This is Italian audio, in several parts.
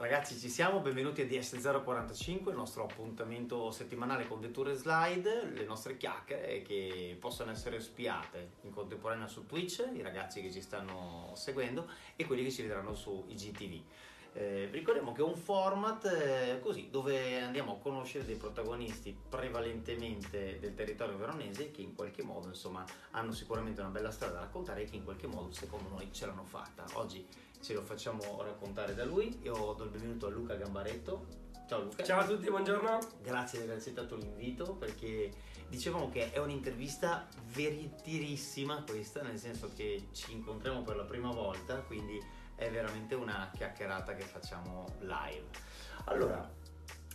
Ragazzi, ci siamo, benvenuti a DS045, il nostro appuntamento settimanale con Detour Slide, le nostre chiacchiere che possono essere spiate in contemporanea su Twitch, i ragazzi che ci stanno seguendo e quelli che ci vedranno su IGTV. Eh, ricordiamo che è un format eh, così dove andiamo a conoscere dei protagonisti prevalentemente del territorio veronese che in qualche modo insomma hanno sicuramente una bella storia da raccontare e che in qualche modo secondo noi ce l'hanno fatta. Oggi ce lo facciamo raccontare da lui. Io do il benvenuto a Luca Gambaretto. Ciao Luca. Ciao a tutti, buongiorno. Grazie di aver accettato l'invito perché dicevamo che è un'intervista veritirissima questa, nel senso che ci incontriamo per la prima volta, quindi è veramente una chiacchierata che facciamo live. Allora,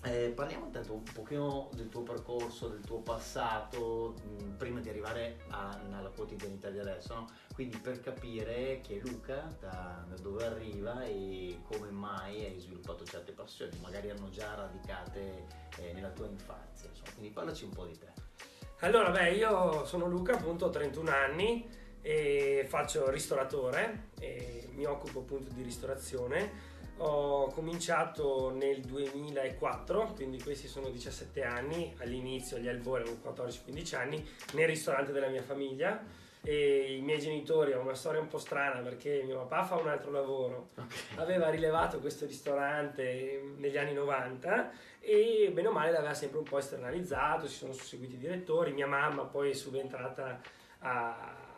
eh, parliamo intanto un pochino del tuo percorso, del tuo passato, mh, prima di arrivare a, alla quotidianità di adesso, no? quindi per capire che Luca da, da, dove arriva e come mai hai sviluppato certe passioni, magari erano già radicate eh, nella tua infanzia, insomma. quindi parlaci un po' di te. Allora, beh, io sono Luca, appunto ho 31 anni e faccio ristoratore, e mi occupo appunto di ristorazione. Ho cominciato nel 2004, quindi questi sono 17 anni, all'inizio, agli albori, avevo 14-15 anni, nel ristorante della mia famiglia. E i miei genitori hanno una storia un po' strana perché mio papà fa un altro lavoro, okay. aveva rilevato questo ristorante negli anni 90 e bene o male l'aveva sempre un po' esternalizzato, si sono susseguiti i direttori, mia mamma poi è subentrata a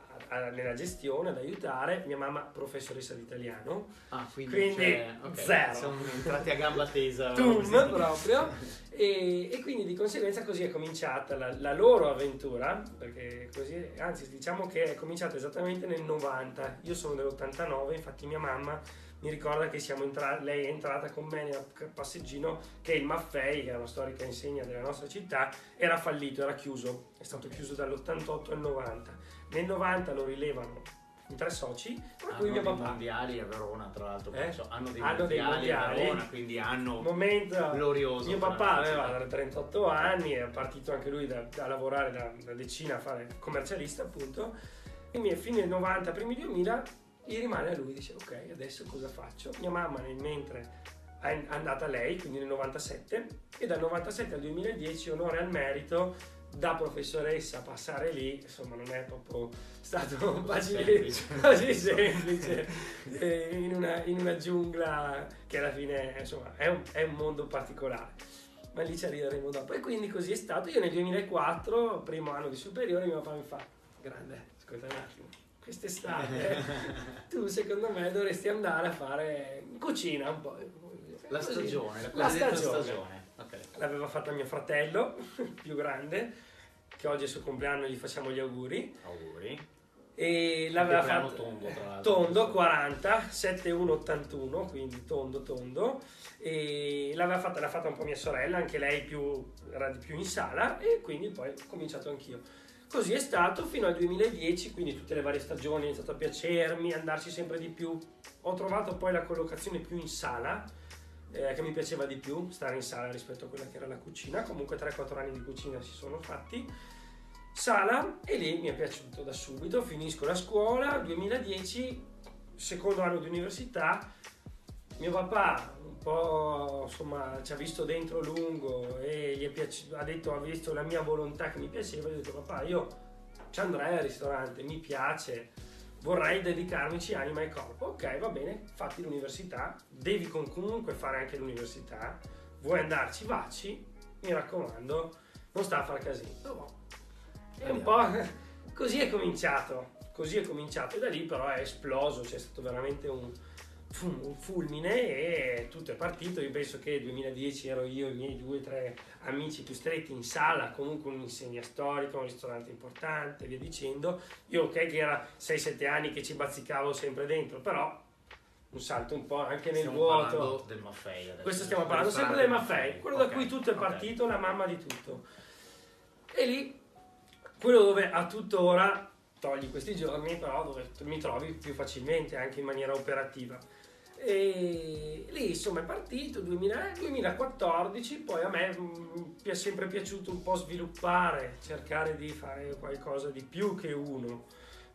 nella gestione, ad aiutare. Mia mamma professoressa di italiano. Ah, quindi, quindi cioè, okay, zero. Siamo entrati a gamba tesa. Tum, proprio. E, e, quindi di conseguenza così è cominciata la, la, loro avventura, perché così, anzi diciamo che è cominciata esattamente nel 90, io sono dell'89, infatti mia mamma mi ricorda che entra- lei è entrata con me nel passeggino che il Maffei, che è una storica insegna della nostra città, era fallito, era chiuso, è stato chiuso dall'88 al 90 nel 90 lo rilevano i tre soci, tra cui mio papà. mondiali a Verona, tra l'altro, eh? hanno dei hanno mondiali, dei mondiali a Verona, quindi hanno momento glorioso. Mio papà aveva 38 anni, è partito anche lui da, da lavorare da, da, decina a fare commercialista, appunto. Quindi a fine 90, primi 2000, gli rimane a lui, dice ok, adesso cosa faccio? Mia mamma nel mentre è andata lei, quindi nel 97, e dal 97 al 2010 onore al merito da professoressa passare lì, insomma, non è proprio stato facile, così semplice, eh, in, una, in, una, giungla che alla fine, insomma, è un, è un, mondo particolare. Ma lì ci arriveremo dopo. E quindi così è stato. Io nel 2004, primo anno di superiore, mio papà mi fa, grande, ascolta un attimo, quest'estate tu secondo me dovresti andare a fare cucina un po'. La stagione, la, la stagione. stagione. Okay. L'aveva fatta mio fratello più grande, che oggi è il suo compleanno, gli facciamo gli auguri. Auguri. E l'aveva fatto tondo, tondo 40, 7181, quindi tondo tondo. E l'aveva fatta, l'ha fatta un po' mia sorella, anche lei più, era di più in sala, e quindi poi ho cominciato anch'io. Così è stato fino al 2010, quindi tutte le varie stagioni è iniziato a piacermi, andarci sempre di più. Ho trovato poi la collocazione più in sala eh, che mi piaceva di più stare in sala rispetto a quella che era la cucina. Comunque 3-4 anni di cucina si sono fatti. Sala e lì mi è piaciuto da subito. Finisco la scuola, 2010, secondo anno di università. Mio papà un po' insomma ci ha visto dentro lungo e gli piaci- ha detto ha visto la mia volontà che mi piaceva. Gli ho detto papà io ci andrei al ristorante, mi piace vorrei dedicarmici anima e corpo. Ok, va bene, fatti l'università, devi comunque fare anche l'università, vuoi andarci, vacci, mi raccomando, non sta a fare casino. Oh, è un po' così è cominciato, così è cominciato e da lì però è esploso, c'è stato veramente un, un fulmine e tutto è partito. Io penso che nel 2010 ero io e i miei due o tre amici più stretti in sala, comunque un'insegna storica, un ristorante importante, via dicendo. Io ok che era 6-7 anni che ci bazzicavo sempre dentro, però un salto un po' anche nel stiamo vuoto. Del Maffei adesso. Questo stiamo parlando sempre del Maffei, quello okay. da cui tutto è partito, okay. la mamma di tutto. E lì, quello dove a tuttora, togli questi giorni, però dove mi trovi più facilmente anche in maniera operativa e lì insomma è partito 2000, 2014, poi a me mi è sempre piaciuto un po' sviluppare, cercare di fare qualcosa di più che uno.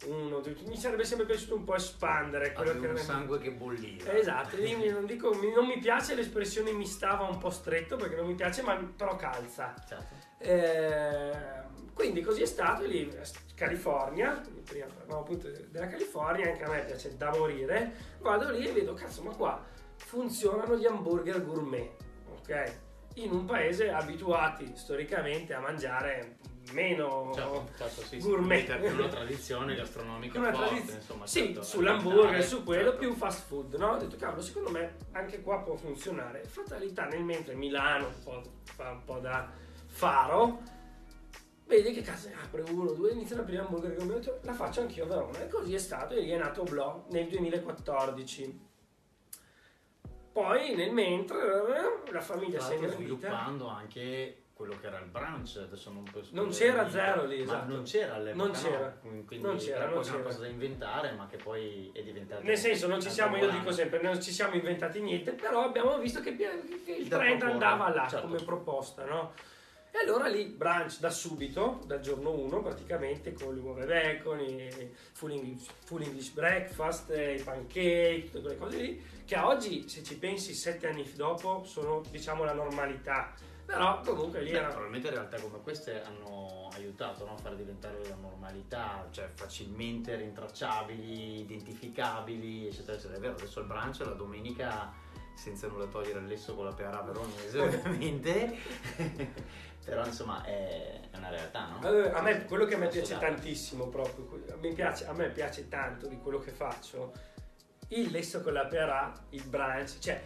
uno, mi sarebbe sempre piaciuto un po' espandere quello Avevo che un sangue che bolliva. Esatto, non, dico, mi- non mi piace l'espressione mi stava un po' stretto perché non mi piace, ma però calza. Certo. Eh, quindi così è stato lì, California, prima parlavamo appunto della California, anche a me piace da morire, vado lì e vedo, cazzo, ma qua funzionano gli hamburger gourmet, ok? In un paese abituati storicamente a mangiare meno Certo, certo, sì, gourmet. Con una tradizione gastronomica Una forte, tradiz- insomma. sì, certo, sull'hamburger, su quello, certo. più fast food, no? Ho detto, cavolo, secondo me anche qua può funzionare. Fatalità nel mentre Milano fa un po' da faro, vedi che cazzo ne apre uno, due, inizia la prima hamburger che ho detto, la faccio anch'io a Verona. E così è stato, e lì è nato Blo nel 2014. Poi nel mentre la famiglia si è ingrandita. sviluppando anche quello che era il brunch, adesso non posso Non dire c'era niente, zero lì, esatto. non c'era all'epoca, Non c'era. no? quindi Non c'era, era non quasi una c'era. cosa da inventare, ma che poi è diventata Nel senso, non ci siamo, io buona- dico sempre, non ci siamo inventati niente, però abbiamo visto che, che il trend andava là certo. come proposta, no? E allora lì brunch da subito, dal giorno 1 praticamente, con le uova e bacon, i full English, full English breakfast, eh, i pancake, tutte quelle cose lì, che a oggi, se ci pensi, sette anni dopo, sono diciamo la normalità. Però comunque lì Beh, era... probabilmente realtà come queste hanno aiutato no? a far diventare la normalità, cioè facilmente rintracciabili, identificabili, eccetera, eccetera. È vero, adesso il brunch la domenica, senza nulla togliere il lesso con la pera veronese, ovviamente, però insomma è, è una realtà, no? Allora, a me quello che a me piace tantissimo proprio, mi piace, a me piace tanto di quello che faccio, il lesso con la pera, il brunch, cioè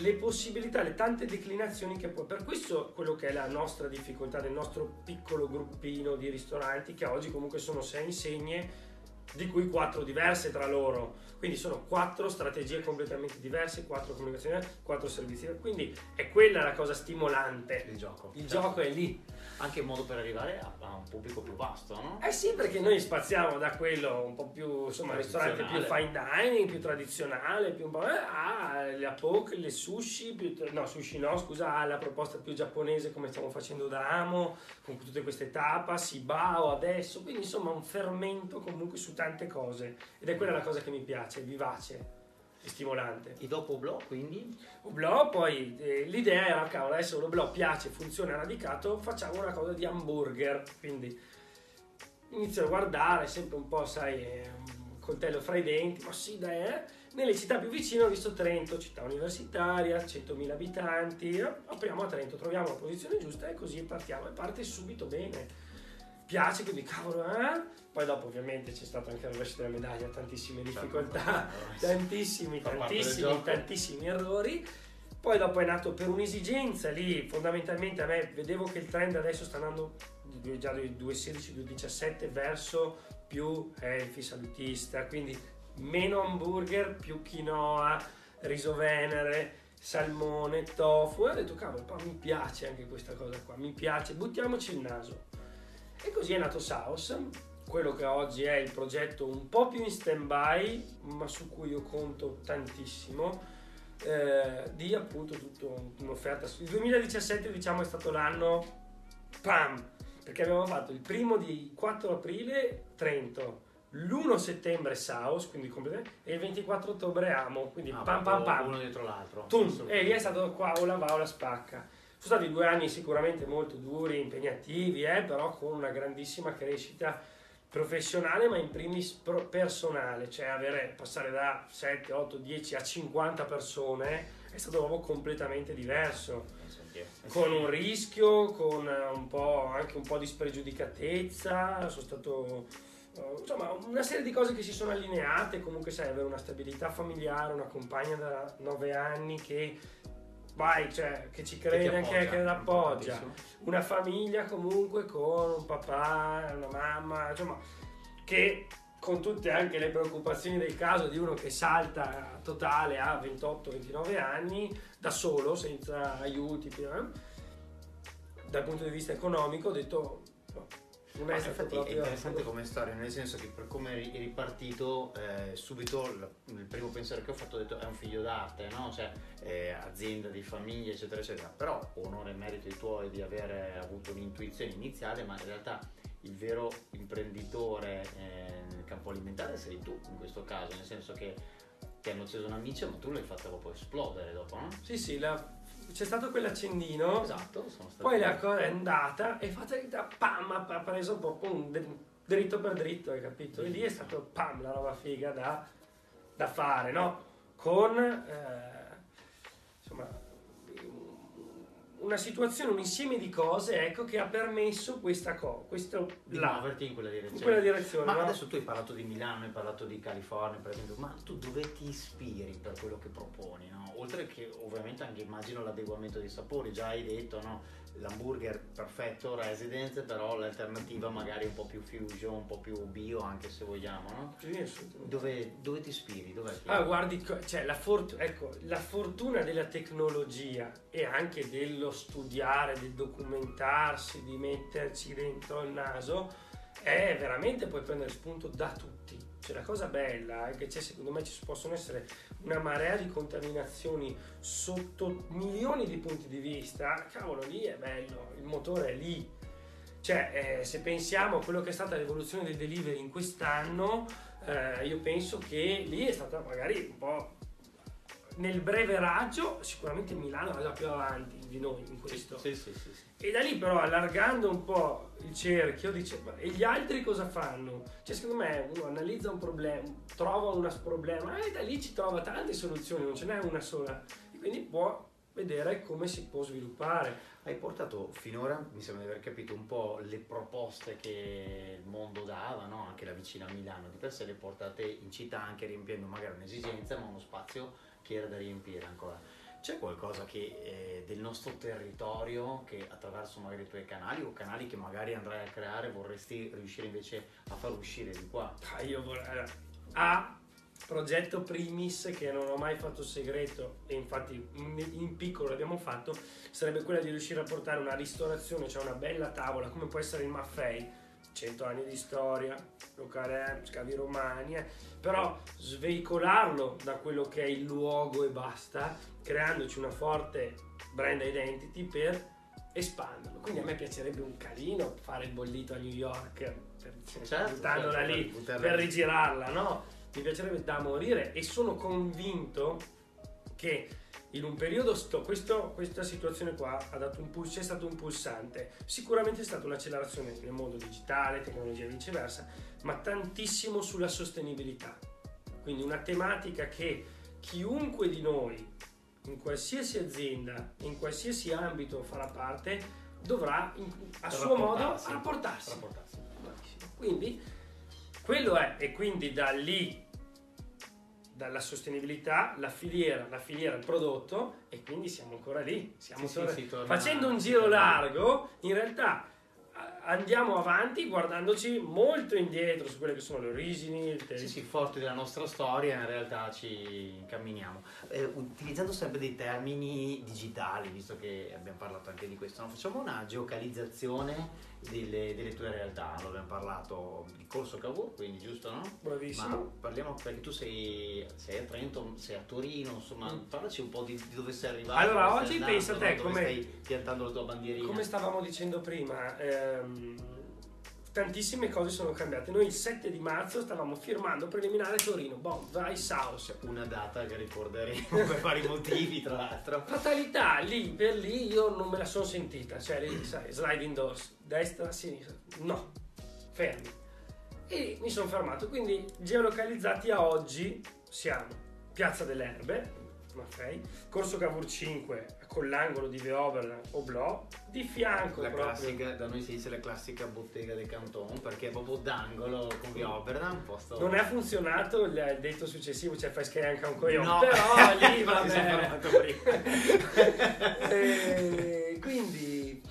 le possibilità, le tante declinazioni che può. Per questo quello che è la nostra difficoltà del nostro piccolo gruppino di ristoranti, che oggi comunque sono sei insegne, di cui quattro diverse tra loro. Quindi sono quattro strategie completamente diverse, quattro comunicazioni, quattro servizi. Quindi è quella la cosa stimolante. Il gioco. Il Certo. gioco è lì. Anche un modo per arrivare a, a un pubblico più vasto, no? Eh sì, perché noi spaziamo da quello un po' più, insomma, ristorante più fine dining, più tradizionale, più un po', eh, a la poke, le sushi, più, no, sushi no, scusa, alla proposta più giapponese come stiamo facendo da Amo, con tutte queste tapas, i bao adesso, quindi insomma un fermento comunque su tante cose. Ed è quella la cosa che mi piace, è vivace e stimolante. E dopo blog, quindi? Oblò, poi eh, l'idea era, cavolo, adesso l'oblò piace, funziona, radicato, facciamo una cosa di hamburger. Quindi inizio a guardare, sempre un po', sai, eh, un coltello fra i denti, ma sì, dai, eh. Nelle città più vicine ho visto Trento, città universitaria, 100.000 abitanti, apriamo a Trento, troviamo la posizione giusta e così partiamo e parte subito bene. Piace, quindi cavolo, eh? Poi dopo ovviamente c'è stato anche il rovescio della medaglia, tantissime difficoltà, tantissimi, tantissimi, tantissimi errori. Poi dopo è nato per un'esigenza lì, fondamentalmente a me vedevo che il trend adesso sta andando già dai 2.16-2.17 verso più healthy, salutista, quindi meno hamburger, più quinoa, riso venere, salmone, tofu. E ho detto, cavolo, mi piace anche questa cosa qua, mi piace, buttiamoci il naso. E così è nato Saus, quello che oggi è il progetto un po' più in stand-by, ma su cui io conto tantissimo, eh, di appunto tutto un'offerta. Il 2017 diciamo è stato l'anno PAM, perché abbiamo fatto il primo di 4 aprile Trento, l'1 settembre Saus, quindi completamente, e il 24 ottobre Amo, quindi Ah, pam pam pam. Uno dietro l'altro. Tum, e lì è stato qua o la va o la spacca. Sono stati due anni sicuramente molto duri, impegnativi, eh, però con una grandissima crescita professionale, ma in primis personale, cioè avere, passare da 7, 8, 10 a 50 persone è stato proprio completamente diverso, con un rischio, con eh, un po', anche un po' di spregiudicatezza, sono stato eh, insomma una serie di cose che si sono allineate comunque sai avere una stabilità familiare una compagna da 9 anni che vai cioè che ci Che crede anche che appoggia, l'appoggia importantissimo. una famiglia comunque con un papà una mamma insomma che con tutte anche le preoccupazioni del caso di uno che salta totale a 28-29 anni da solo senza aiuti eh, dal punto di vista economico ho detto non è stato infatti è interessante come storia, nel senso che per come è ripartito, eh, subito il, il primo pensiero che ho fatto ho detto è un figlio d'arte, no? Cioè eh, azienda di famiglia, eccetera, eccetera. Però onore e merito i tuoi di aver avuto un'intuizione iniziale, ma in realtà il vero imprenditore eh, nel campo alimentare sei tu in questo caso, nel senso che ti hanno acceso una miccia ma tu l'hai fatta proprio esplodere dopo, no? Sì, sì, la- c'è stato quell'accendino, Esatto, sono stato poi la cosa è andata e fatta pam, ha preso proprio un dr- dritto per dritto, hai capito? E lì è stato pam, la roba figa da, da fare, no? Con, eh, insomma, una situazione, un insieme di cose, ecco, che ha permesso questa cosa, di là, muoverti in quella in direzione. quella direzione, Ma no? adesso tu hai parlato di Milano, hai parlato di California, per esempio, ma tu dove ti ispiri per quello che proponi? No? Oltre che ovviamente anche immagino l'adeguamento dei sapori, già hai detto, no? L'hamburger perfetto, residence, però l'alternativa magari un po' più fusion, un po' più bio, anche se vogliamo, no? Sì. Dove, dove ti ispiri? Dov'è. Ah, guardi, cioè, la, fort- ecco, la fortuna della tecnologia e anche dello studiare, del documentarsi, di metterci dentro il naso, è veramente puoi prendere spunto da tutti. Cioè, la cosa bella è che secondo me ci possono essere una marea di contaminazioni sotto milioni di punti di vista. Cavolo, lì è bello, il motore è lì. Cioè, eh, se pensiamo a quello che è stata l'evoluzione del delivery in quest'anno, eh, io penso che lì è stata magari un po' nel breve raggio, sicuramente Milano va già più avanti di noi in questo. Sì, sì, sì. E da lì però allargando un po' il cerchio dice ma e gli altri cosa fanno? Cioè secondo me uno analizza un problema, trova un problema e da lì ci trova tante soluzioni, non ce n'è una sola. E quindi può vedere come si può sviluppare. Hai portato finora, mi sembra di aver capito, un po' le proposte che il mondo dava, no? anche la vicina Milano, di per sé le portate in città anche riempiendo magari un'esigenza, ma uno spazio era da riempire ancora. C'è qualcosa che, eh, del nostro territorio che attraverso magari i tuoi canali o canali che magari andrai a creare vorresti riuscire invece a far uscire di qua? Ah, io vorrei... allora, A, progetto primis che non ho mai fatto segreto e infatti in, in piccolo l'abbiamo fatto, sarebbe quella di riuscire a portare una ristorazione, cioè una bella tavola, come può essere il Maffei, 100 anni di storia, locale scavi romani, eh, però sveicolarlo da quello che è il luogo e basta, creandoci una forte brand identity per espanderlo. Quindi a me piacerebbe un casino fare il bollito a New York, per, Certo, buttandola certo, lì, per per rigirarla, no? Mi piacerebbe da morire e sono convinto che in un periodo sto, questo- questa situazione qua ha dato un pulso, è stato un pulsante. Sicuramente è stata un'accelerazione nel mondo digitale, tecnologia e viceversa, ma tantissimo sulla sostenibilità. Quindi una tematica che chiunque di noi, in qualsiasi azienda, in qualsiasi ambito farà parte, dovrà in- a suo modo Rapportarsi. rapportarsi. Quindi quello è, e quindi da lì, dalla sostenibilità, la filiera, la filiera, il prodotto, e quindi siamo ancora lì. Siamo Sì, ancora- sì, Facendo un giro largo, in realtà andiamo avanti guardandoci molto indietro su quelle che sono le origini, il Sì, sì, forti della nostra storia, in realtà ci incamminiamo. Eh, utilizzando sempre dei termini digitali, visto che abbiamo parlato anche di questo, no? facciamo una geocalizzazione delle, delle tue realtà. Lo abbiamo parlato di Corso Cavour, quindi giusto, no? Bravissimo. Ma parliamo perché tu sei, sei a Trento, sei a Torino, insomma, Mm. parlaci un po' di, di dove sei arrivato. Allora, oggi pensa no? te come- stai piantando la tua bandierina. Come stavamo dicendo prima, ehm, tantissime cose sono cambiate. Noi il 7 di marzo stavamo firmando preliminare Torino, boom, vai Saus. Una data che ricorderemo per vari motivi, tra l'altro. Fatalità, lì per lì io non me la sono sentita, cioè lì, sai, sliding doors, destra, sinistra, no, fermi. E mi sono fermato, quindi geolocalizzati a oggi siamo Piazza delle Erbe, Maffei, Corso Cavour 5 con l'angolo di Veober Oblò, di fianco La proprio. classica, da noi si dice la classica bottega del canton perché è proprio d'angolo con via Oberda, un posto. Non è funzionato il detto successivo, cioè fai schiare anche a un coglione, No. però lì va bene. fermato prima. E quindi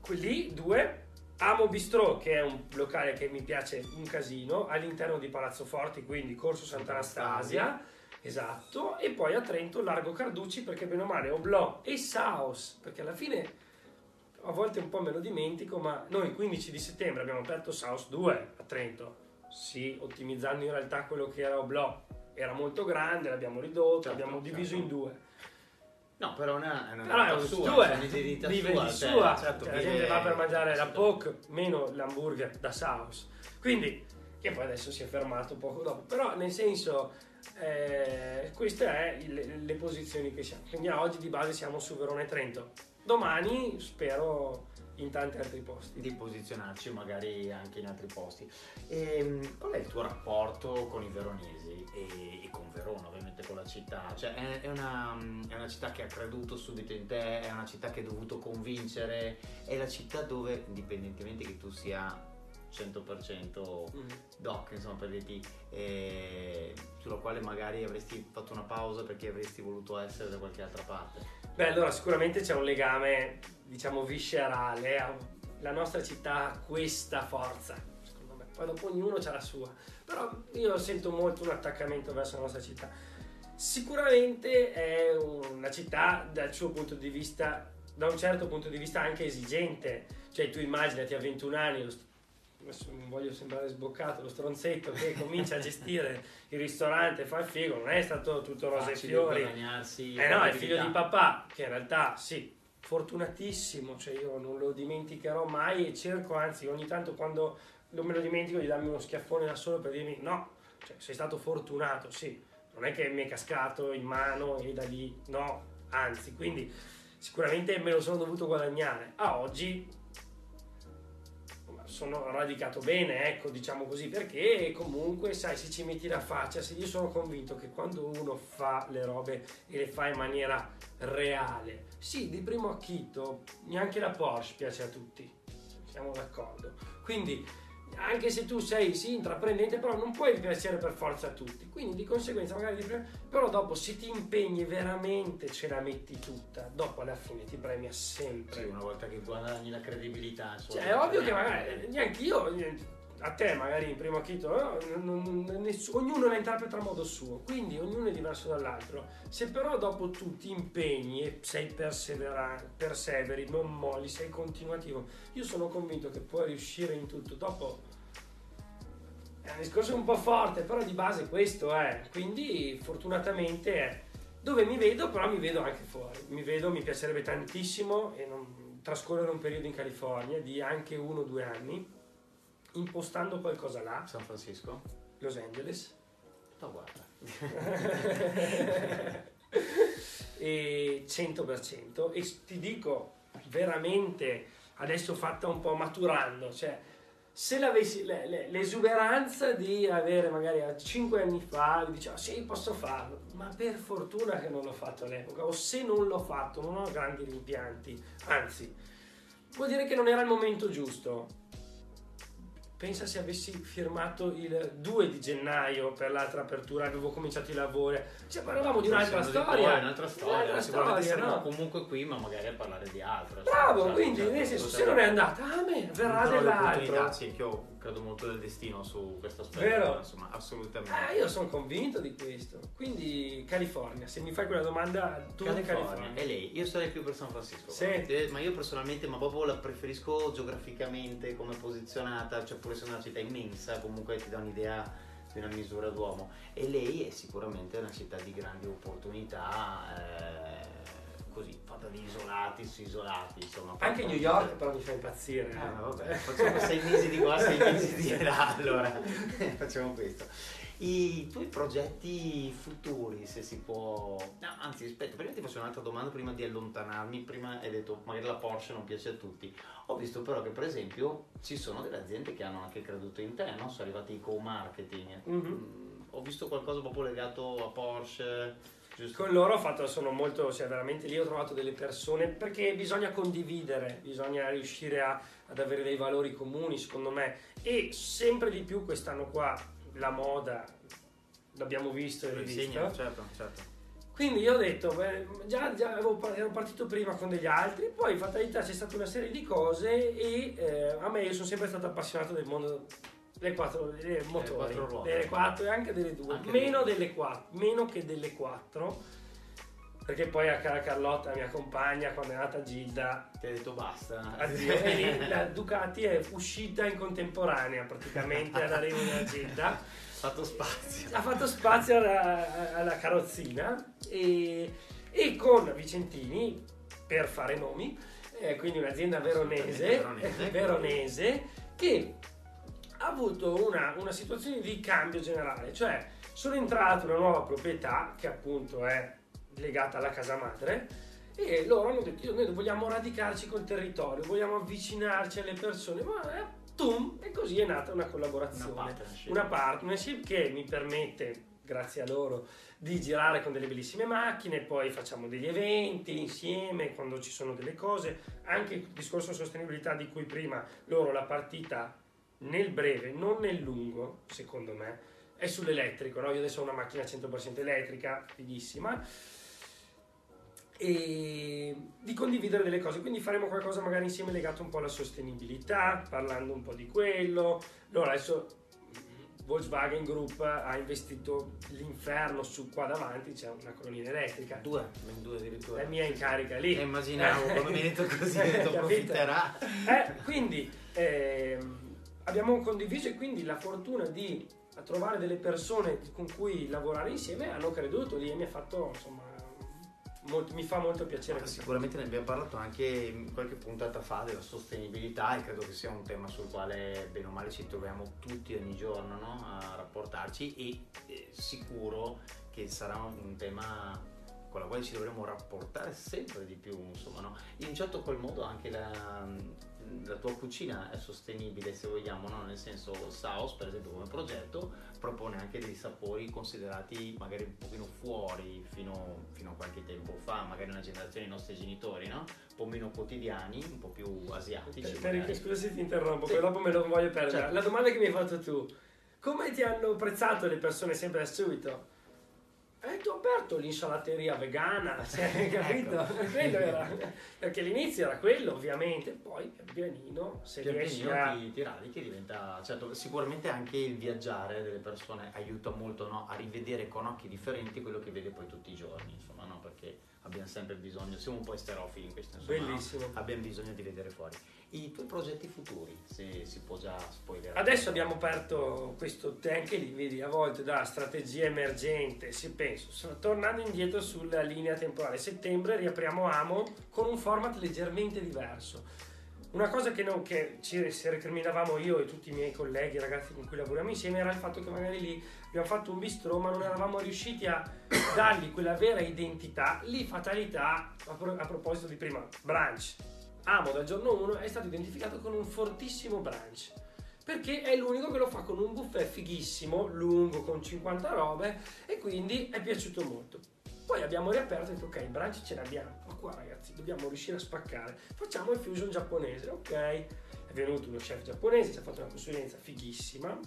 quelli due Amo Bistrò che è un locale che mi piace un casino all'interno di Palazzo Forti quindi Corso Sant'Anastasia esatto e poi a Trento Largo Carducci perché bene o male Oblò e Saus perché alla fine a volte un po' me lo dimentico ma noi il 15 di settembre abbiamo aperto Saus 2 a Trento sì ottimizzando in realtà quello che era Oblò era molto grande l'abbiamo ridotto Certo, l'abbiamo diviso certo. in due No, però è una, è una Però è un sua, sua, è un'identità vive sua. di cioè, sua. certo, Cioè, la vive- gente va per mangiare la poke, meno l'hamburger da Saus. Quindi, che poi adesso si è fermato poco dopo. Però, nel senso, eh, queste sono le, le posizioni che siamo. Quindi, oggi di base siamo su Verona e Trento. Domani spero in tanti altri posti. di posizionarci magari anche in altri posti. Ehm, qual è il tuo rapporto con i veronesi e, e con Verona, ovviamente con la città? Cioè, è, è una, è una città che ha creduto subito in te, è una città che hai dovuto convincere, è la città dove, indipendentemente che tu sia 100% Mm. doc, insomma, per dirti, eh, sulla quale magari avresti fatto una pausa perché avresti voluto essere da qualche altra parte. Beh, allora sicuramente c'è un legame, diciamo, viscerale. La nostra città ha questa forza, secondo me. Poi dopo ognuno ha la sua. Però io sento molto un attaccamento verso la nostra città. Sicuramente è una città dal suo punto di vista, da un certo punto di vista anche esigente. Cioè tu immaginati a 21 anni, lo adesso non voglio sembrare sboccato, lo stronzetto che comincia a gestire il ristorante, fa il figo, non è stato tutto rose e fiori. Eh no, è figlio di papà, che in realtà sì, fortunatissimo, cioè io non lo dimenticherò mai e cerco, anzi ogni tanto quando non me lo dimentico di darmi uno schiaffone da solo per dirmi no, cioè sei stato fortunato, sì, non è che mi è cascato in mano e da lì, no, anzi, quindi sicuramente me lo sono dovuto guadagnare. A oggi sono radicato bene, ecco, diciamo così, perché comunque, sai, se ci metti la faccia, se io sono convinto che quando uno fa le robe e le fa in maniera reale, sì, di primo acchito, neanche la Porsche piace a tutti, siamo d'accordo. Quindi, anche se tu sei, sì, intraprendente, però non puoi piacere per forza a tutti. Quindi, di conseguenza, magari, però dopo, se ti impegni veramente, ce la metti tutta, dopo alla fine ti premia sempre. Sì, una volta che guadagni la credibilità. Cioè, è ovvio che eh, magari neanche io, eh, a te magari in primo acchito, ness- ognuno la interpreta a modo suo, quindi ognuno è diverso dall'altro. Se però dopo tu ti impegni e sei perseverante, perseveri, non molli, sei continuativo, io sono convinto che puoi riuscire in tutto. Dopo è un discorso un po' forte, però di base questo è. Quindi fortunatamente è dove mi vedo, però mi vedo anche fuori. Mi vedo, mi piacerebbe tantissimo e non- trascorrere un periodo in California di anche uno o due anni, impostando qualcosa là, San Francisco? Los Angeles. No, guarda. e 100% e ti dico veramente adesso fatta un po' maturando cioè se l'avessi le- le- l'esuberanza di avere magari a 5 anni fa dicevo sì posso farlo. Ma per fortuna che non l'ho fatto all'epoca o se non l'ho fatto non ho grandi rimpianti. Anzi vuol dire che non era il momento giusto Pensa se avessi firmato il 2 di gennaio per l'altra apertura, avevo cominciato i lavori. Cioè, parlavamo di un'altra Essendo di storia. poi, un'altra storia. Un'altra Sicuramente storia, no? comunque qui, ma magari a parlare di altro. Bravo, Certo, quindi certo, nel senso, se assolutamente. non è andata, a me verrà dell'altro. Sì, credo molto del destino su questo aspetto. Vero? Insomma, assolutamente. Eh, io sono convinto di questo. Quindi, California, se mi fai quella domanda, tu California. California. E lei? Io sarei più per San Francisco. Sì. Ma io personalmente, ma proprio la preferisco geograficamente, come posizionata, cioè pur essendo una città immensa, comunque ti dà un'idea di una misura d'uomo. E lei è sicuramente una città di grandi opportunità, eh, così, fatta di isolati su isolati, insomma. Anche New York però mi fa impazzire. Eh. ma vabbè, facciamo sei mesi di qua, sei mesi di là, allora facciamo questo. I tuoi progetti futuri, se si può... No, anzi, aspetta, prima ti faccio un'altra domanda prima di allontanarmi. Prima hai detto magari la Porsche non piace a tutti. Ho visto però che per esempio ci sono delle aziende che hanno anche creduto in te, no? Sono arrivati i co-marketing. Mhm. Mm, ho visto qualcosa proprio legato a Porsche, giusto? Con loro ho fatto, sono molto, cioè veramente lì ho trovato delle persone perché bisogna condividere, bisogna riuscire a- ad avere dei valori comuni secondo me e sempre di più quest'anno qua la moda l'abbiamo visto e rivisto. certo, certo. Quindi io ho detto, beh, già, già avevo ero partito prima con degli altri, poi in fatalità c'è stata una serie di cose e eh, a me io sono sempre stato appassionato del mondo delle quattro delle motori, quattro ruote. delle quattro e anche delle due, Anche meno delle- delle quattro, meno che delle quattro, perché poi a cara Carlotta, mia compagna, quando è nata Gilda, Ti ha detto basta. addio, e lì la Ducati è uscita in contemporanea praticamente all'arrivo della Gilda fatto spazio. ha fatto spazio alla, alla carrozzina e e con Vicentini, per fare nomi, eh, quindi un'azienda veronese, Veronese. veronese, che ha avuto una, una situazione di cambio generale, cioè sono entrato in una nuova proprietà che appunto è legata alla casa madre e loro hanno detto noi vogliamo radicarci col territorio, vogliamo avvicinarci alle persone, ma eh, tum, e così è nata una collaborazione, Una partnership. una partnership che mi permette, grazie a loro, di girare con delle bellissime macchine, poi facciamo degli eventi insieme quando ci sono delle cose, anche il discorso sostenibilità di cui prima loro la partita nel breve, non nel lungo, secondo me, è sull'elettrico, no? Io adesso ho una macchina 100% elettrica, fighissima, e di condividere delle cose, quindi faremo qualcosa magari insieme legato un po' alla sostenibilità, parlando un po' di quello. Allora adesso mm, Volkswagen Group ha investito l'inferno su qua davanti, c'è una colonnina elettrica. Due, due addirittura. La mia in carica lì. Eh, immaginavo, quando mi hai detto così, Capito? approfitterà. Eh, quindi ehm, abbiamo condiviso e quindi la fortuna di trovare delle persone con cui lavorare insieme hanno creduto lì e mi ha fatto insomma molto- mi fa molto piacere Sicuramente ne abbiamo parlato anche qualche puntata fa della sostenibilità e credo che sia un tema sul quale bene o male ci troviamo tutti ogni giorno no? a rapportarci e eh, sicuro che sarà un tema con la quale ci dovremo rapportare sempre di più insomma no? in un certo qual modo anche la, la tua cucina è sostenibile se vogliamo no? nel senso Saos per esempio come progetto propone anche dei sapori considerati magari un pochino fuori fino, fino a qualche tempo fa, magari una generazione dei nostri genitori, no? Un po' meno quotidiani, un po' più asiatici. Per- scusa se ti interrompo, Sì. poi dopo me lo voglio perdere. Certo. La domanda che mi hai fatto tu, come ti hanno apprezzato le persone sempre da subito? Eh, tu aperto l'insalateria vegana, cioè, capito? Ecco. Quello era, perché l'inizio era quello ovviamente, poi pian pianino se Pian riesci pianino a... ti, ti radichi, diventa certo, sicuramente anche il viaggiare delle persone aiuta molto no? a rivedere con occhi differenti quello che vede poi tutti i giorni, insomma, no? perché abbiamo sempre bisogno, siamo un po' esterofili in questo no? Bellissimo. abbiamo bisogno di vedere fuori. I tuoi progetti futuri, se si può già spoilerare. Adesso abbiamo aperto questo te anche lì, vedi, a volte da strategia emergente, si penso, tornando indietro sulla linea temporale, settembre riapriamo Amo con un format leggermente diverso. Una cosa che, non, che ci si recriminavamo io e tutti i miei colleghi, i ragazzi con cui lavoriamo insieme, era il fatto che magari lì abbiamo fatto un bistrò ma non eravamo riusciti a dargli quella vera identità. Lì fatalità, a, pro- a proposito di prima, brunch. Amo dal giorno 1 è stato identificato con un fortissimo brunch perché è l'unico che lo fa con un buffet fighissimo, lungo, con 50 robe e quindi è piaciuto molto. Poi abbiamo riaperto e detto ok, il brunch ce l'abbiamo, ma qua ragazzi dobbiamo riuscire a spaccare, facciamo il fusion giapponese, ok? È venuto uno chef giapponese, ci ha fatto una consulenza fighissima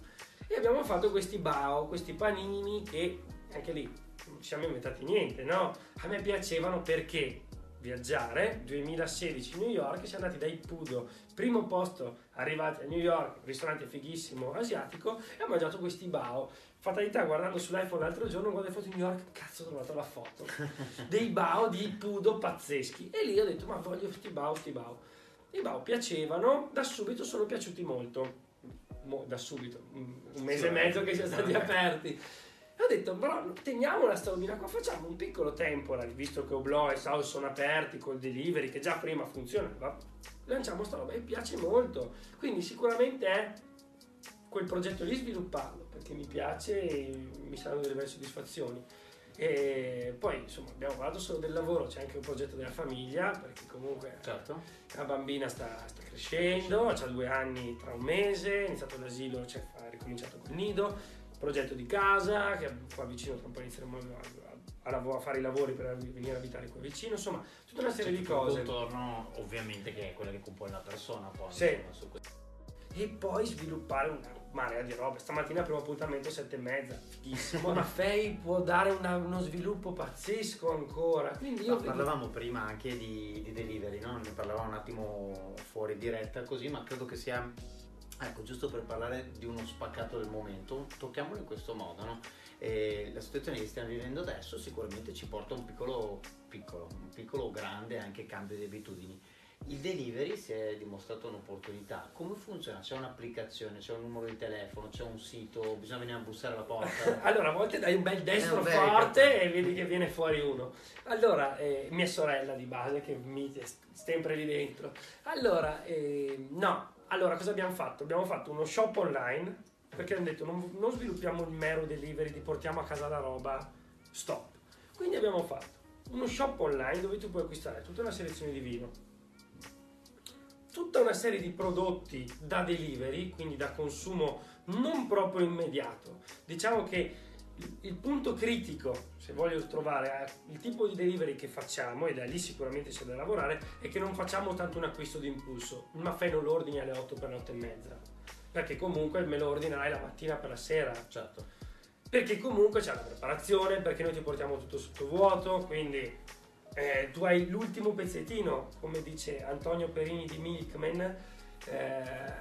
e abbiamo fatto questi bao, questi panini che anche lì non siamo inventati niente, no? A me piacevano perché viaggiare, 2016 New York, siamo andati dai Pudo, primo posto arrivati a New York, ristorante fighissimo asiatico, e ho mangiato questi bao. Fatalità, guardando sull'iPhone l'altro giorno, guardo le foto di New York, cazzo ho trovato la foto, dei bao di Pudo pazzeschi. E lì ho detto, ma voglio questi bao, sti bao. I bao piacevano, da subito sono piaciuti molto. Mo- da subito, un un mese e mezzo che siamo stati aperti. E ho detto, però teniamo sta robina qua, facciamo un piccolo temporary, visto che Oblò e South sono aperti col delivery, che già prima funzionava, lanciamo sta roba e piace molto. Quindi sicuramente è quel progetto lì svilupparlo, perché mi piace e mi saranno delle belle soddisfazioni. E poi insomma abbiamo parlato solo del lavoro, c'è anche un progetto della famiglia, perché comunque Certo. la bambina sta, sta crescendo, ha due anni tra un mese, ha iniziato l'asilo, cioè ha ricominciato col nido, progetto di casa, che qua vicino tra un po' inizieremo a, a, a fare i lavori per venire a abitare qua vicino, insomma tutta una serie C'è di cose. contorno, ovviamente, che è quella che compone la persona. Poi, Sì. insomma, su questo. E poi sviluppare una marea di robe. Stamattina primo appuntamento sette e mezza, fighissimo. Ma Fei può dare una- uno sviluppo pazzesco ancora. Quindi io No, parlavamo prima anche di, di delivery, no? ne parlavamo un attimo fuori diretta così, ma credo che sia, ecco, giusto per parlare di uno spaccato del momento, tocchiamolo in questo modo, no? E la situazione che stiamo vivendo adesso sicuramente ci porta a un piccolo, piccolo, un piccolo grande anche cambio di abitudini. il delivery si è dimostrato un'opportunità. Come funziona? C'è un'applicazione, c'è un numero di telefono, c'è un sito, bisogna venire a bussare alla porta. allora, a volte dai un bel destro un forte cattivo. e vedi che viene fuori uno. Allora, eh, mia sorella di base che mi è sempre lì dentro. Allora, eh, no, allora cosa abbiamo fatto? Abbiamo fatto uno shop online perché hanno detto non, non sviluppiamo il mero delivery, ti portiamo a casa la roba, stop. Quindi abbiamo fatto uno shop online dove tu puoi acquistare tutta una selezione di vino, tutta una serie di prodotti da delivery, quindi da consumo non proprio immediato. Diciamo che il- punto critico, se voglio trovare eh, il tipo di delivery che facciamo, e da lì sicuramente c'è da lavorare, è che non facciamo tanto un acquisto di impulso. Il maffè non lo ordini alle 8 per le 8 e mezza, perché comunque me lo ordinerai la mattina per la sera. certo. Perché comunque c'è la preparazione, perché noi ti portiamo tutto sotto vuoto, quindi eh, tu hai l'ultimo pezzettino, come dice Antonio Perini di Milkman, eh,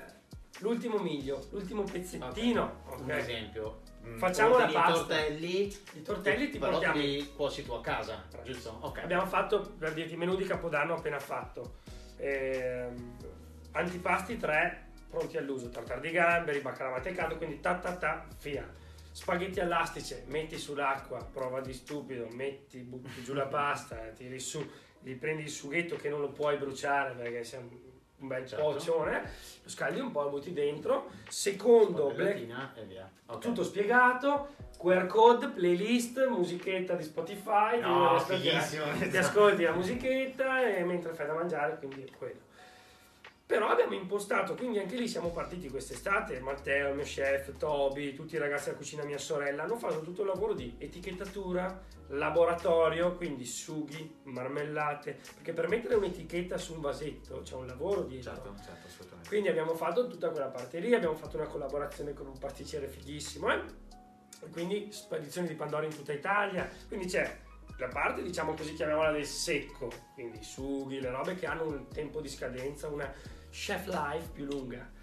l'ultimo miglio, l'ultimo pezzettino. ok? Un esempio. Mm, Facciamo la pasta. I tortelli, I tortelli ti portiamo. li cuoci tu a casa, giusto? Ok. Abbiamo fatto, per dirti, menù di Capodanno appena fatto. Ehm, antipasti 3 pronti all'uso, tartar di gamberi, baccalà mantecato, quindi ta ta ta, via. Spaghetti all'astice, metti sull'acqua, prova di stupido, metti, butti giù la pasta, tiri su, gli prendi il sughetto che non lo puoi bruciare perché sei un bel Certo. poccione, lo scaldi un po', lo butti dentro. Secondo, black, e via. Ok. tutto spiegato, QR code, playlist, musichetta di Spotify, No, ti ascolti- fighissimo. ti ascolti la musichetta e mentre fai da mangiare, quindi è quello. Però abbiamo impostato, quindi anche lì siamo partiti quest'estate, Matteo, il mio chef, Toby, tutti i ragazzi della cucina mia sorella, hanno fatto tutto il lavoro di etichettatura, laboratorio, quindi sughi, marmellate, perché per mettere un'etichetta su un vasetto c'è un lavoro dietro. Certo, certo, assolutamente. Quindi abbiamo fatto tutta quella parte lì, abbiamo fatto una collaborazione con un pasticcere fighissimo, eh? E quindi spedizioni di Pandora in tutta Italia. Quindi c'è la parte, diciamo così, chiamiamola del secco, quindi i sughi, le robe che hanno un tempo di scadenza, una chef life più lunga.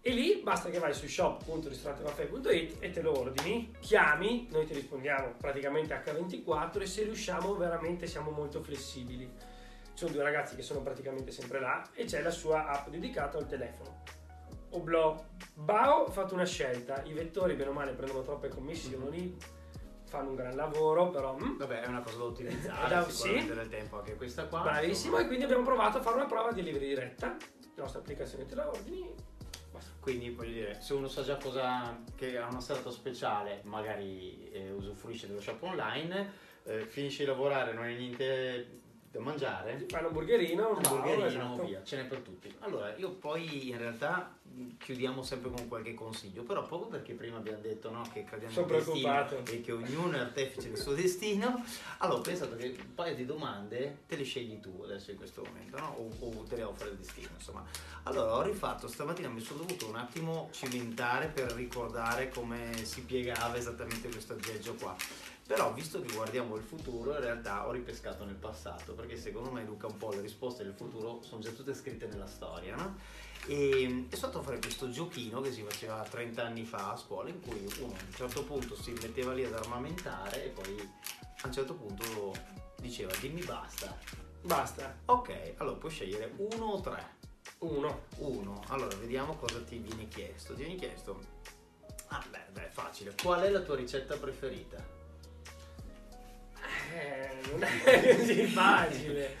E lì basta che vai su shop.ristorantemaffè.it e te lo ordini, chiami, noi ti rispondiamo praticamente H24 e se riusciamo veramente siamo molto flessibili. Ci sono due ragazzi che sono praticamente sempre là e c'è la sua app dedicata al telefono. Oblò, Bao ha fatto una scelta, i vettori bene o male prendono troppe commissioni, fanno un gran lavoro, però mm, Vabbè, è una cosa da utilizzare da- sì. nel tempo anche questa qua. bravissimo e quindi abbiamo provato a fare una prova di delivery diretta, la nostra applicazione te la ordini. Quindi voglio dire, se uno sa già cosa che ha una serata speciale, magari eh, usufruisce dello shop online, eh, finisce di lavorare, non hai niente da mangiare, Fai un hamburgerino, un hamburgerino, esatto. via, ce n'è per tutti. Allora, io poi in realtà chiudiamo sempre con qualche consiglio, però proprio perché prima abbiamo detto no, che crediamo Sono preoccupato. e che ognuno è artefice del suo destino, allora ho pensato che un paio di domande te le scegli tu adesso in questo momento, no? o, o te le offre il destino, insomma. Allora, ho rifatto stamattina, mi sono dovuto un attimo cimentare per ricordare come si piegava esattamente questo aggeggio qua. Però visto che guardiamo il futuro, in realtà ho ripescato nel passato, perché secondo me Luca un po' le risposte del futuro sono già tutte scritte nella storia, no? E, e sono andato a fare questo giochino che si faceva 30 anni fa a scuola, in cui uno a un certo punto si metteva lì ad armamentare e poi a un certo punto diceva dimmi basta. Basta, Ok, allora puoi scegliere uno o tre. uno. Uno, allora vediamo cosa ti viene chiesto. Ti viene chiesto, ah beh, beh, facile, qual è la tua ricetta preferita? Eh, non è così facile.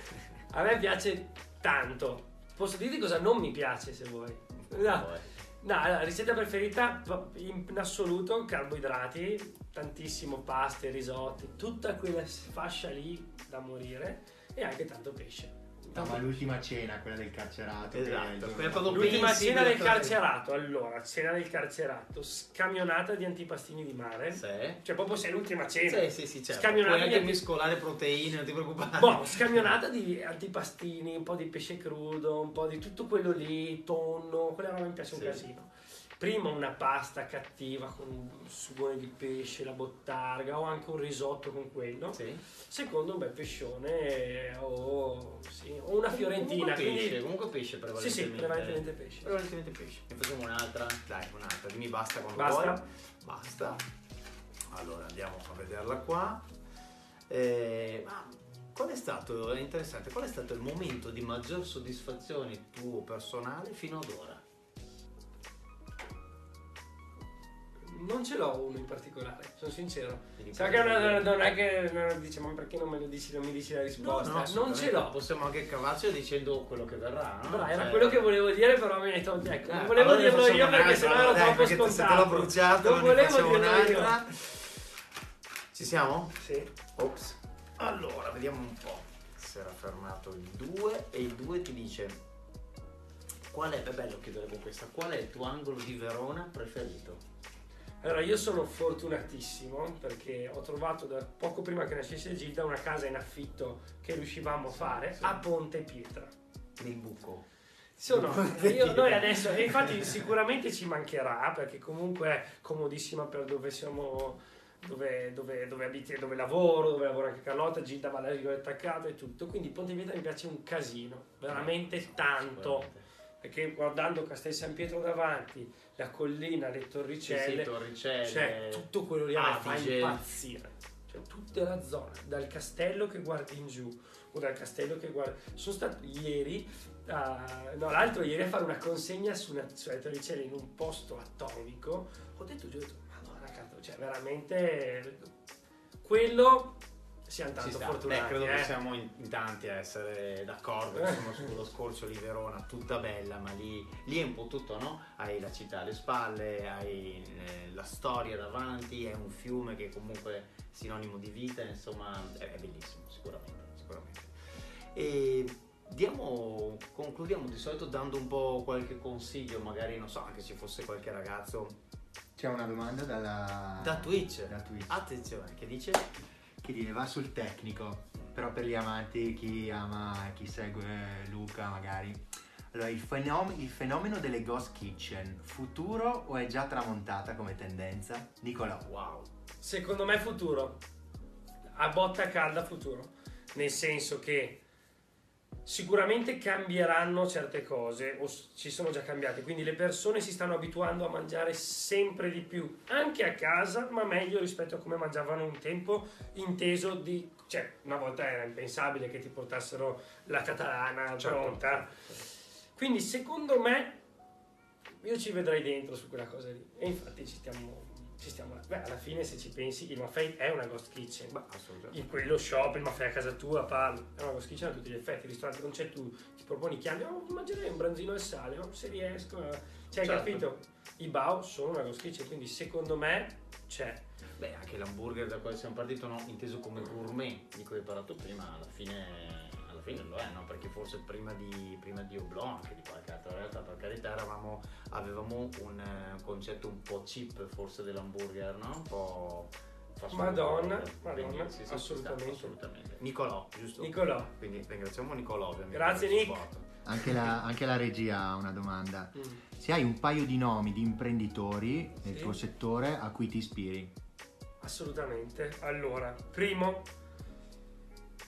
A me piace tanto. Posso dirti cosa non mi piace se vuoi? No, no la ricetta preferita in assoluto carboidrati, tantissimo paste, risotti, tutta quella fascia lì da morire e anche tanto pesce. No, ma l'ultima cena, quella del carcerato. è Esatto, giorno L'ultima cena del carcerato, allora, cena del carcerato, scamionata di antipastini di mare. Sì. Cioè proprio sei l'ultima cena. Sì, sì, sì, certo. Scamionata Puoi di anche anti- mescolare proteine, non ti preoccupare. Boh, scamionata di antipastini, un po' di pesce crudo, un po' di tutto quello lì, tonno, quella roba mi piace un Sì. casino. Prima una pasta cattiva con un sugone di pesce, la bottarga o anche un risotto con quello. Sì. Secondo un bel pescione o, sì, o una fiorentina. Comunque pesce, quindi- comunque pesce sì, prevalentemente. sì, prevalentemente pesce. Prevalentemente pesce. Ne facciamo un'altra? Dai, un'altra. Dimmi basta quando Basta? vuoi. Basta. Allora andiamo a vederla qua. Eh, ma qual è stato, è interessante, qual è stato il momento di maggior soddisfazione tuo personale fino ad ora? Non ce l'ho uno in particolare, sono sincero. Sa che non, non è che non dice, ma perché non me lo dici, non mi dici la risposta? non ce l'ho. Possiamo anche cavarci dicendo quello che verrà, no? Bravo, era Cioè- quello che volevo dire, però mi hai detto, ecco, non Eh, volevo allora dirlo io perché sennò dai, troppo se te scontato. l'ho bruciato, non volevo dirlo io. un'altra. Ci siamo? Sì. Ops. Allora, vediamo un po'. Si era fermato il 2 e il 2 ti dice qual è, è bello chiudere con questa, qual è il tuo angolo di Verona preferito? Allora, io sono fortunatissimo perché ho trovato da poco prima che nascesse Gilda una casa in affitto che riuscivamo a fare Sì. a Ponte Pietra. Nel buco. Sono, io, noi adesso, e infatti sicuramente ci mancherà perché comunque è comodissima per dove siamo, dove, dove, dove abiti, dove lavoro, dove lavora anche Carlotta, Gilda va all'asilo attaccato e tutto, quindi Ponte Pietra mi piace un casino, veramente tanto, Sicuramente. perché guardando Castel San Pietro davanti, la collina, le Sì, sì, torricelle, Torricelle. cioè tutto quello lì a me fa impazzire. Cioè tutta la zona, dal castello che guardi in giù o dal castello che guardi... Sono stato ieri, ah, no l'altro ieri a fare una consegna su una, sulle torricelle in un posto atomico. Ho detto, giù, ho detto, madonna cazzo, cioè veramente... Quello siamo tanto sta. fortunati. Beh, credo eh. che siamo in, in tanti a essere d'accordo insomma, sullo scorcio di Verona, tutta bella, ma lì, lì è un po' tutto, no? Hai la città alle spalle, hai eh, la storia davanti, è un fiume che comunque è sinonimo di vita, insomma è, è bellissimo, sicuramente, sicuramente. E diamo, concludiamo di solito dando un po' qualche consiglio, magari non so, anche se fosse qualche ragazzo C'è una domanda dalla... da Twitch. Da Twitch. Attenzione, che dice? Che dire, va sul tecnico, però per gli amanti, chi ama, chi segue Luca magari. Allora, il, fenom- il fenomeno delle ghost kitchen, futuro o è già tramontata come tendenza? Nicolò. Wow. Secondo me futuro, a botta calda futuro, nel senso che sicuramente cambieranno certe cose o ci sono già cambiate, quindi le persone si stanno abituando a mangiare sempre di più, anche a casa, ma meglio rispetto a come mangiavano un tempo, inteso di... cioè una volta era impensabile che ti portassero la catalana Certo. pronta, quindi secondo me io ci vedrei dentro su quella cosa lì e infatti ci stiamo... Ci stiamo beh, alla fine se ci pensi il Maffei è una ghost kitchen Beh, assolutamente. in quello shop, il Maffei a casa tua, parlo è una ghost kitchen a tutti gli effetti il ristorante non c'è tu, ti proponi chiami oh, mangerei un branzino al sale, oh, se riesco cioè hai Certo. capito? i Bao sono una ghost kitchen quindi secondo me c'è Beh, anche l'hamburger da quale siamo partiti, no? inteso come gourmet, di cui hai parlato prima, alla fine, alla fine lo è, no? Perché forse prima di, prima di Oblò, anche di qualche altra realtà, per carità, eravamo, avevamo un eh, concetto un po' cheap forse dell'hamburger, no? Un po'... food. Madonna, Quindi, Madonna, sì, sì, sta, assolutamente. assolutamente. Nicolò, giusto? Nicolò Quindi ringraziamo Nicolò ovviamente. Grazie, Nick. Anche la, anche la regia ha una domanda. Mm. Se hai un paio di nomi di imprenditori nel Sì. tuo settore a cui ti ispiri? Assolutamente. Allora, primo,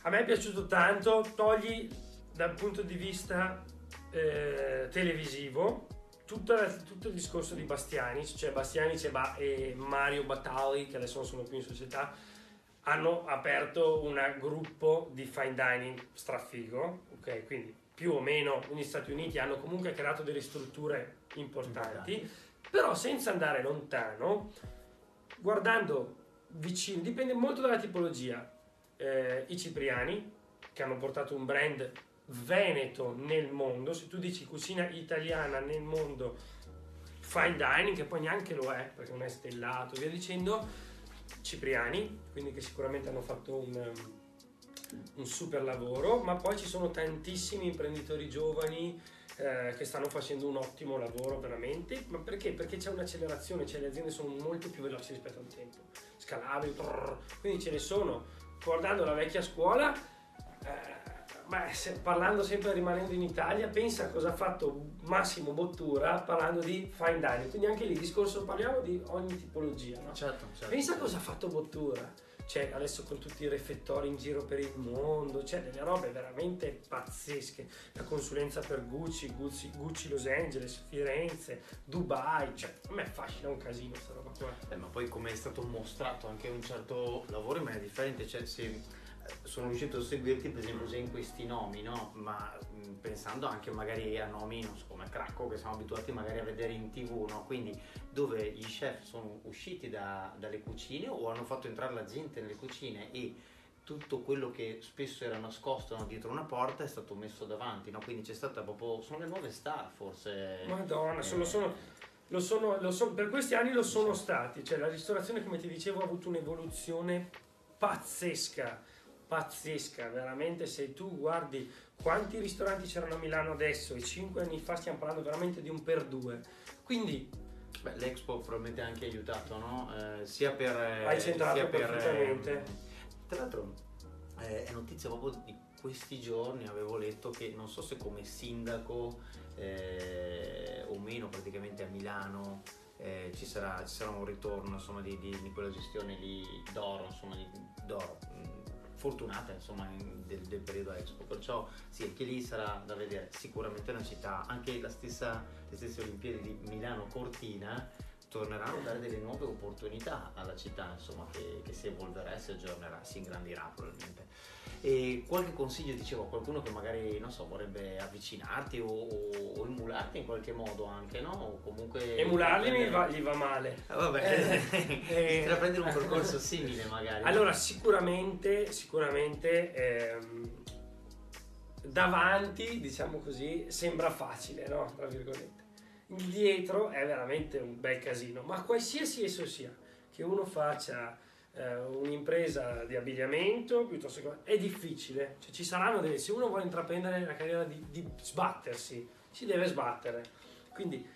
a me è piaciuto tanto, togli dal punto di vista eh, televisivo tutta la- tutto il discorso di Bastiani, cioè Bastiani c'è Ba- e Mario Battali, che adesso non sono più in società, hanno aperto un gruppo di fine dining strafigo, ok? Quindi più o meno negli Stati Uniti hanno comunque creato delle strutture importanti, però senza andare lontano, guardando vicino, dipende molto dalla tipologia. Eh, I cipriani, che hanno portato un brand veneto nel mondo, se tu dici cucina italiana nel mondo, fine dining, che poi neanche lo è, perché non è stellato, via dicendo, cipriani, quindi che sicuramente hanno fatto un, un super lavoro, ma poi ci sono tantissimi imprenditori giovani eh, che stanno facendo un ottimo lavoro veramente, ma perché? Perché c'è un'accelerazione, cioè le aziende sono molto più veloci rispetto al tempo, scalabili, quindi ce ne sono. Guardando la vecchia scuola, eh, se- parlando sempre rimanendo in Italia, pensa a cosa ha fatto Massimo Bottura parlando di fine dining, quindi anche lì il discorso parliamo di ogni tipologia, no? Certo, certo. Pensa a cosa ha fatto Bottura. Cioè, adesso con tutti i refettori in giro per il mondo, cioè delle robe veramente pazzesche. La consulenza per Gucci, Gucci, Gucci Los Angeles, Firenze, Dubai, cioè a me affascina un casino sta roba qua. Eh, ma poi come è stato mostrato anche un certo lavoro in maniera differente, cioè se sono riuscito a seguirti per esempio in questi nomi, no? Ma mh, pensando anche magari a nomi, non so, come Cracco, che siamo abituati magari a vedere in tv, no? Quindi dove gli chef sono usciti da- dalle cucine o hanno fatto entrare la gente nelle cucine e tutto quello che spesso era nascosto no, dietro una porta è stato messo davanti, no? Quindi c'è stata proprio... sono le nuove star forse. Madonna, Eh, sono, sono- lo sono, lo so- per questi anni lo sono stati. Cioè, la ristorazione, come ti dicevo, ha avuto un'evoluzione pazzesca. Pazzesca, veramente. Se tu guardi quanti ristoranti c'erano a Milano adesso e cinque anni fa, stiamo parlando veramente di un per due. Quindi Beh, l'Expo probabilmente ha anche aiutato, no? Eh, sia per... eh, Hai centrato sia per, perfettamente. ehm, tra l'altro eh, è notizia proprio di questi giorni, avevo letto che non so se come sindaco eh, o meno praticamente a Milano eh, ci, sarà, ci sarà un ritorno insomma, di, di- di quella gestione lì d'oro, insomma, di, d'oro. Fortunata insomma in- del, del periodo Expo, perciò sì, anche lì sarà da vedere. Sicuramente una città, anche stessa, le stesse Olimpiadi di Milano Cortina torneranno a dare delle nuove opportunità alla città, insomma, che, che si evolverà e si aggiornerà, si ingrandirà probabilmente. E qualche consiglio dicevo a qualcuno che magari, non so, vorrebbe avvicinarti o, o- o emularti in qualche modo anche, no? O comunque... emularli mi va- gli va male. Ah, vabbè, Eh, intraprendere un percorso simile magari. Allora, sicuramente, sicuramente ehm, davanti, diciamo così, sembra facile, no? Tra virgolette. Il dietro è veramente un bel casino, ma qualsiasi esso sia, che uno faccia eh, un'impresa di abbigliamento, piuttosto che è difficile. Cioè, ci saranno delle, se uno vuole intraprendere la carriera di, di sbattersi, si deve sbattere. Quindi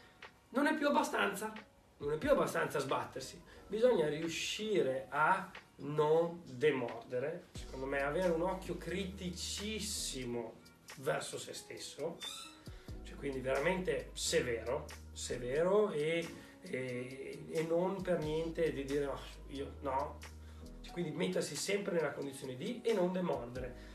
non è più abbastanza, non è più abbastanza sbattersi, bisogna riuscire a non demordere, secondo me avere un occhio criticissimo verso se stesso, cioè quindi veramente severo, severo e, e- e non per niente di dire "Oh, io no, quindi mettersi sempre nella condizione di e non demordere.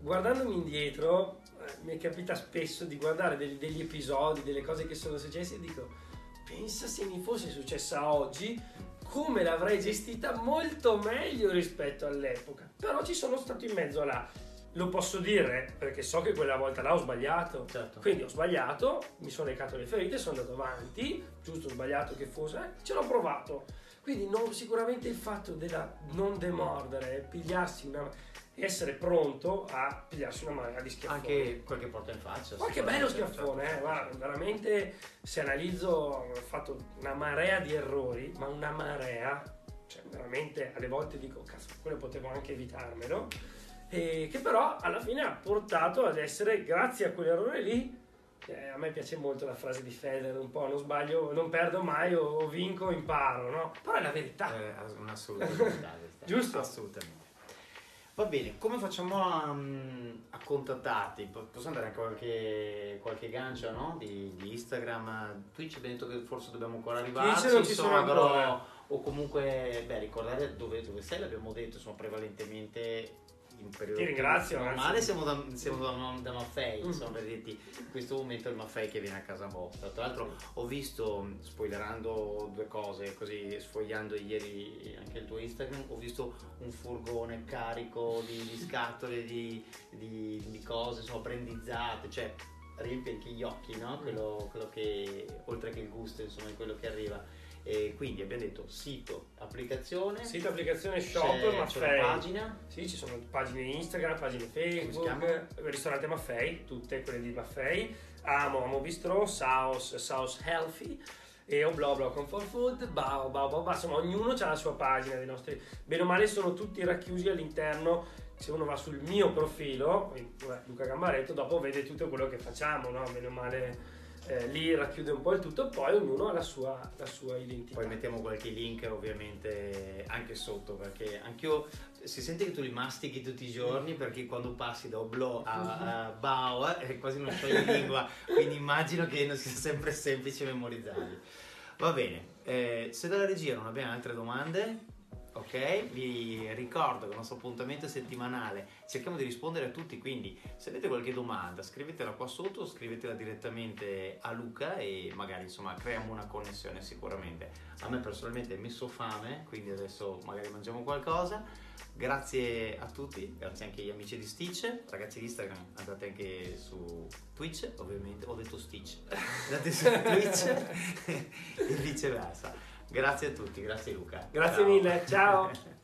Guardandomi indietro eh, mi capita spesso di guardare degli, degli episodi, delle cose che sono successe e dico pensa se mi fosse successa oggi come l'avrei gestita molto meglio rispetto all'epoca. Però ci sono stato in mezzo là. Lo posso dire perché so che quella volta là ho sbagliato. Certo. Quindi ho sbagliato, mi sono legato le ferite, sono andato avanti, giusto o sbagliato che fosse, eh, ce l'ho provato. Quindi non- sicuramente il fatto della non demordere, pigliarsi una essere pronto a pigliarsi una marea di schiaffoni. Anche qualche porta in faccia. Qualche bello sicuramente, schiaffone, eh, certo. guarda, veramente se analizzo ho fatto una marea di errori, ma una marea, cioè veramente alle volte dico, cazzo, quello potevo anche evitarmelo, e che però alla fine ha portato ad essere, grazie a quell'errore lì, eh, a me piace molto la frase di Federer, un po' non sbaglio, non perdo mai o, o vinco, imparo, no? Però è la verità. Eh, un'assoluta verità. Giusto? Assolutamente. Va bene, come facciamo a, mm, a contattarti? Po- Posso andare anche qualche, qualche gancio no? di, di Instagram? Twitch abbiamo detto che forse dobbiamo ancora arrivarci, non ci sono però- ancora. o comunque beh, ricordare dove, dove sei, l'abbiamo detto, insomma, prevalentemente in periodo Ti ringrazio, normale anzi. siamo da, siamo da, da Maffei, Mm. insomma, per dirti, in questo momento è il Maffei che viene a casa vostra. Tra l'altro ho visto, spoilerando due cose, così sfogliando ieri anche il tuo Instagram, ho visto un furgone carico di, di scatole, di, di- di cose, insomma, brandizzate, cioè riempie anche gli occhi, no? Quello, quello che, oltre che il gusto, insomma, di quello che arriva. E quindi abbiamo detto sito, applicazione, Sito, applicazione, c'è- shop, c'è Maffei. pagina, Sì, ci sono pagine Instagram, pagine? Facebook, ristorante Maffei, tutte quelle di Maffei, Amo, Amo Bistro, South, South Healthy. E Obloblo Comfort Food, Bao, Bao, Bao, Bao, insomma ognuno ha la sua pagina dei nostri, bene o male sono tutti racchiusi all'interno, se uno va sul mio profilo, Luca Gambaretto, dopo vede tutto quello che facciamo, no? bene o male eh, lì racchiude un po' il tutto, poi ognuno ha la sua, la sua identità. Poi mettiamo qualche link ovviamente anche sotto perché anch'io si sente che tu li mastichi tutti i giorni perché quando passi da Oblò a, a Bao eh, quasi uno scioglilingua quindi immagino che non sia sempre semplice memorizzarli. Va bene, eh, se dalla regia non abbiamo altre domande, ok? Vi ricordo che il nostro appuntamento è settimanale, cerchiamo di rispondere a tutti, quindi se avete qualche domanda scrivetela qua sotto, scrivetela direttamente a Luca e magari insomma creiamo una connessione sicuramente. A me personalmente è messo fame, quindi adesso magari mangiamo qualcosa. Grazie a tutti, grazie anche agli amici di Stitch, ragazzi di Instagram, andate anche su Twitch, ovviamente, ho detto Stitch, andate su Twitch e viceversa. Grazie a tutti, grazie Luca. Grazie Ciao. mille, ciao.